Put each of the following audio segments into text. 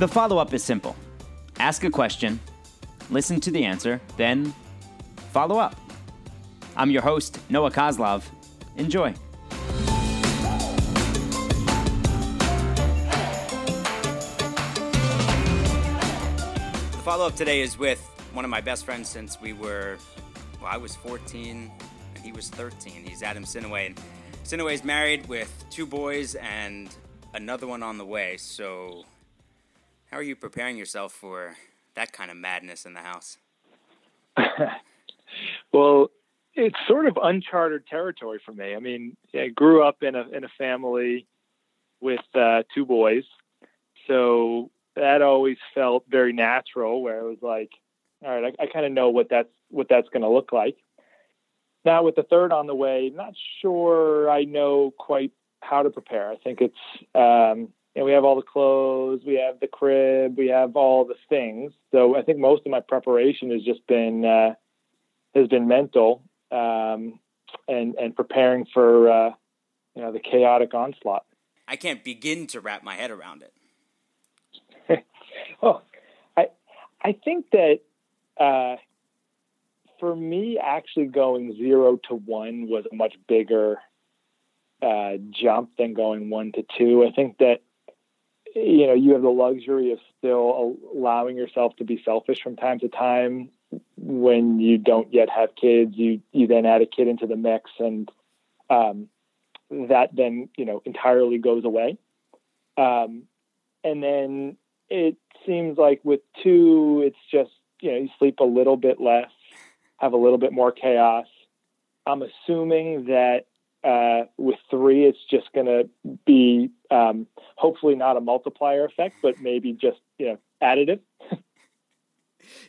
The follow up is simple ask a question, listen to the answer, then follow up. I'm your host, Noah Kozlov. Enjoy. The follow up today is with one of my best friends since we were, well, I was 14 and he was 13. He's Adam Sinoway. And Sinoway is married with two boys and another one on the way. So how are you preparing yourself for that kind of madness in the house? well, it's sort of uncharted territory for me. I mean, I grew up in a in a family with uh, two boys, so that always felt very natural. Where it was like, all right, I, I kind of know what that's what that's going to look like. Now with the third on the way, not sure I know quite how to prepare. I think it's um, and we have all the clothes, we have the crib, we have all the things. So I think most of my preparation has just been uh, has been mental um, and and preparing for uh, you know the chaotic onslaught. I can't begin to wrap my head around it. oh, I I think that uh, for me, actually going zero to one was a much bigger uh, jump than going one to two. I think that you know you have the luxury of still allowing yourself to be selfish from time to time. When you don't yet have kids you you then add a kid into the mix and um, that then you know entirely goes away. Um, and then it seems like with two it's just you know you sleep a little bit less have a little bit more chaos. I'm assuming that uh, with three, it's just going to be um, hopefully not a multiplier effect, but maybe just you know additive.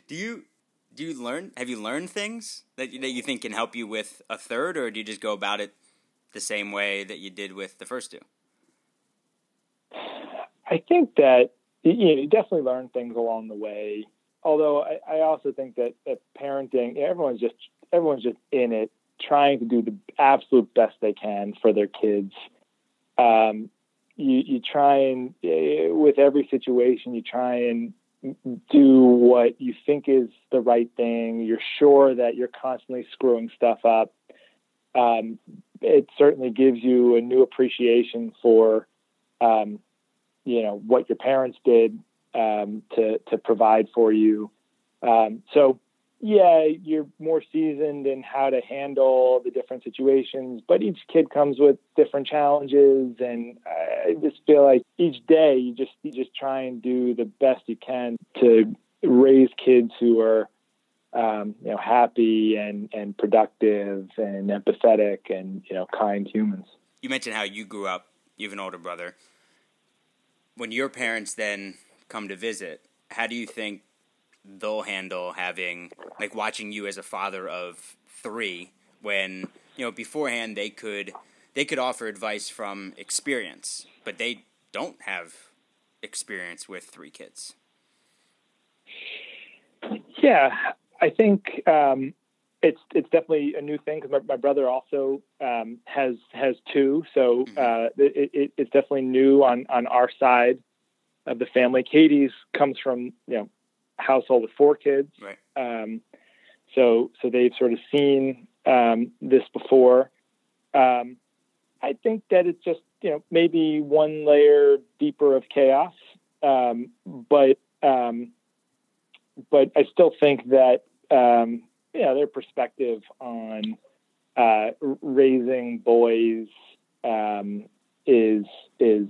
do you do you learn? Have you learned things that you, that you think can help you with a third, or do you just go about it the same way that you did with the first two? I think that you, know, you definitely learn things along the way. Although I, I also think that, that parenting, everyone's just everyone's just in it trying to do the absolute best they can for their kids. Um, you, you try and, uh, with every situation, you try and do what you think is the right thing. You're sure that you're constantly screwing stuff up. Um, it certainly gives you a new appreciation for, um, you know, what your parents did um, to to provide for you. Um, so yeah, you're more seasoned in how to handle the different situations, but each kid comes with different challenges, and I just feel like each day you just you just try and do the best you can to raise kids who are um, you know happy and and productive and empathetic and you know kind humans. You mentioned how you grew up. You have an older brother. When your parents then come to visit, how do you think they'll handle having like watching you as a father of three when you know beforehand they could they could offer advice from experience but they don't have experience with three kids. Yeah i think um, it's it's definitely a new thing because my, my brother also um, has has two. So mm-hmm. uh, it, it, it's definitely new on on our side of the family. Katie's comes from you know household with four kids. Right. Um, so so they've sort of seen um, this before. Um, I think that it's just you know maybe one layer deeper of chaos, um, but um, but I still think that um, you know their perspective on uh, raising boys is is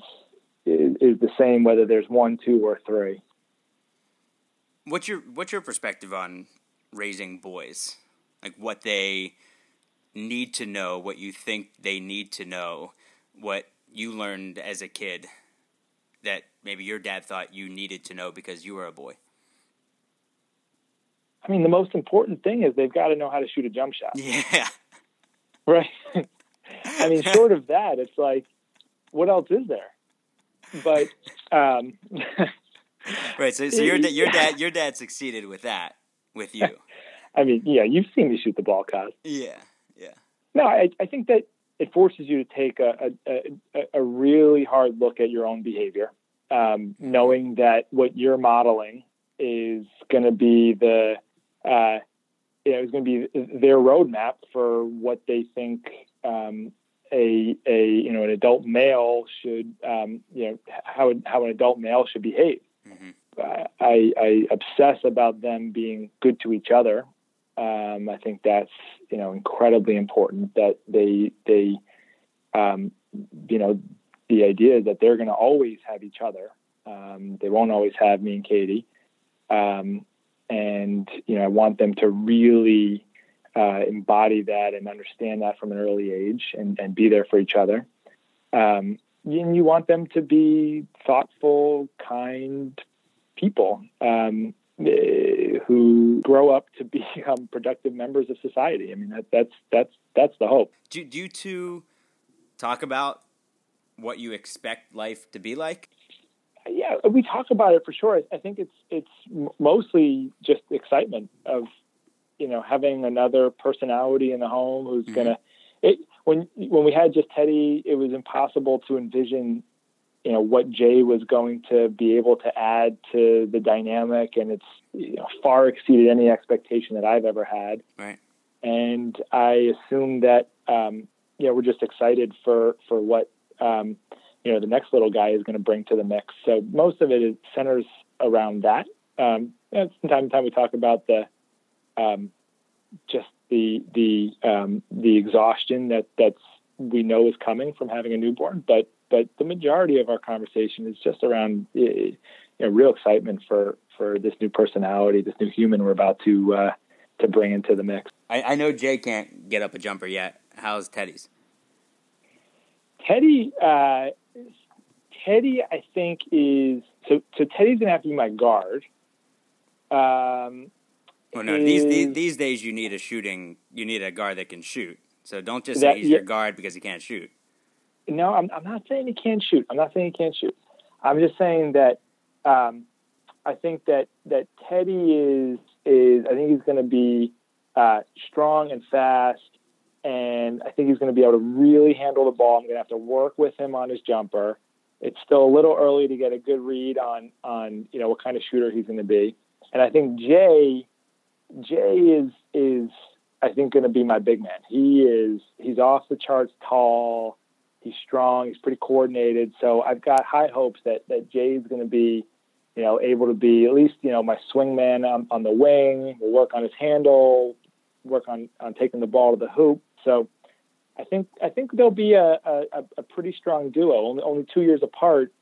is, is the same whether there's one, two, or three. What's your what's your perspective on raising boys? Like what they need to know, what you think they need to know, what you learned as a kid that maybe your dad thought you needed to know because you were a boy. I mean, the most important thing is they've got to know how to shoot a jump shot. Yeah. Right. I mean, short of that, it's like, what else is there? But um, right. So, so your your dad your dad succeeded with that with you. I mean, yeah, you've seen me shoot the ball, Cos. Yeah, yeah. No, I I think that it forces you to take a a, a, really hard look at your own behavior. um, knowing that what you're modeling is going to be the uh, you know, it's going to be their roadmap for what they think um, a a you know an adult male should um, you know how how an adult male should behave. Mm-hmm. I, I obsess about them being good to each other. Um, I think that's you know incredibly important that they they um, you know the idea that they're going to always have each other. Um, they won't always have me and Katie. Um, and you know, I want them to really uh, embody that and understand that from an early age and, and be there for each other. Um, and you want them to be thoughtful, kind people um, eh, who grow up to become productive members of society. I mean, that, that's that's that's the hope. Do, do you two talk about what you expect life to be like? yeah, we talk about it for sure. I think it's it's mostly just excitement of you know having another personality in the home who's mm-hmm. gonna. It, when when we had just Teddy, it was impossible to envision, you know, what Jay was going to be able to add to the dynamic, and it's you know, far exceeded any expectation that I've ever had. Right. And I assume that um, you know we're just excited for for what um, you know the next little guy is going to bring to the mix. So most of it centers around that. Um, and from time to time we talk about the um, just the the um, the exhaustion that that's we know is coming from having a newborn, but but the majority of our conversation is just around you know, real excitement for for this new personality, this new human we're about to uh, to bring into the mix. I, I know Jay can't get up a jumper yet. How's Teddy's? Teddy, uh, Teddy, I think is so. So Teddy's gonna have to be my guard. Um, well, no, these, these, these days you need a shooting. You need a guard that can shoot. So don't just that, say he's yeah, your guard because he can't shoot. No, I'm, I'm not saying he can't shoot. I'm not saying he can't shoot. I'm just saying that um, I think that that Teddy is is I think he's going to be uh, strong and fast, and I think he's going to be able to really handle the ball. I'm going to have to work with him on his jumper it's still a little early to get a good read on on you know what kind of shooter he's going to be. And I think Jay Jay is is I think going to be my big man. He is he's off the charts tall. He's strong. He's pretty coordinated. So I've got high hopes that that Jay is going to be you know able to be at least you know my swing man on, on the wing. We'll work on his handle, work on on taking the ball to the hoop. So I think I think they'll be a, a, a pretty strong duo. Only, only two years apart.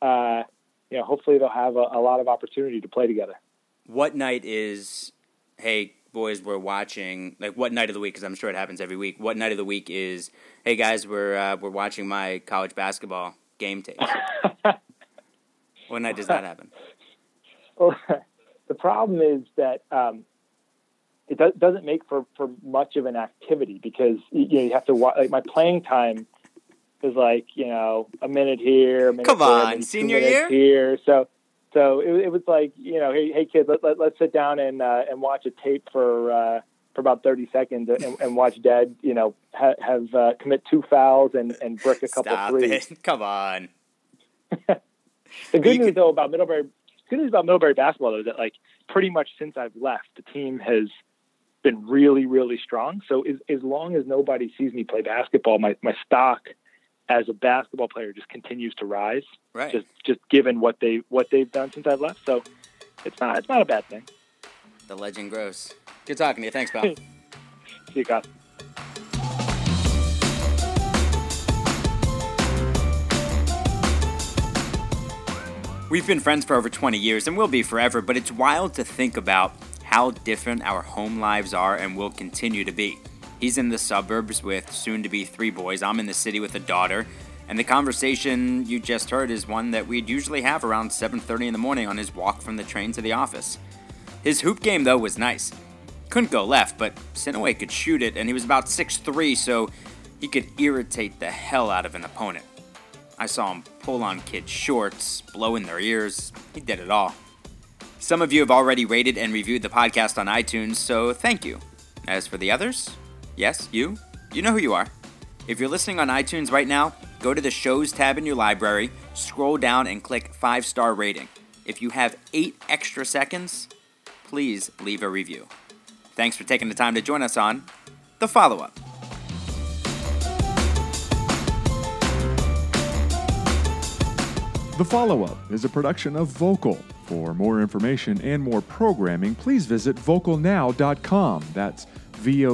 Uh, you know, hopefully they'll have a, a lot of opportunity to play together. What night is? Hey, boys, we're watching. Like, what night of the week? Because I'm sure it happens every week. What night of the week is? Hey, guys, we're uh, we're watching my college basketball game tape. what night does that happen? Well, the problem is that um, it do, doesn't make for, for much of an activity because you know you have to watch. Like my playing time is like you know a minute here, a minute come there, on, senior year here. So so it, it, was like you know, hey hey kids, let, let us sit down and uh, and watch a tape for uh, for about thirty seconds and, and watch Dad you know ha- have uh, commit two fouls and and brick a couple Stop threes. It. Come on. the good news though about Middlebury, good news about Middlebury basketball though is that like pretty much since I've left, the team has been really, really strong. So as, as long as nobody sees me play basketball, my, my stock as a basketball player just continues to rise. Right. Just just given what they what they've done since I've left. So it's not it's not a bad thing. The legend grows. Good talking to you. Thanks, pal. See you guys. We've been friends for over 20 years and will be forever, but it's wild to think about how different our home lives are and will continue to be. He's in the suburbs with soon to be three boys. I'm in the city with a daughter. And the conversation you just heard is one that we'd usually have around 7:30 in the morning on his walk from the train to the office. His hoop game though was nice. Couldn't go left, but Sinoway could shoot it and he was about 6'3, so he could irritate the hell out of an opponent. I saw him pull on kids' shorts, blow in their ears. He did it all. Some of you have already rated and reviewed the podcast on iTunes, so thank you. As for the others, yes, you, you know who you are. If you're listening on iTunes right now, Go to the shows tab in your library, scroll down, and click five star rating. If you have eight extra seconds, please leave a review. Thanks for taking the time to join us on The Follow Up. The Follow Up is a production of Vocal. For more information and more programming, please visit vocalnow.com. That's V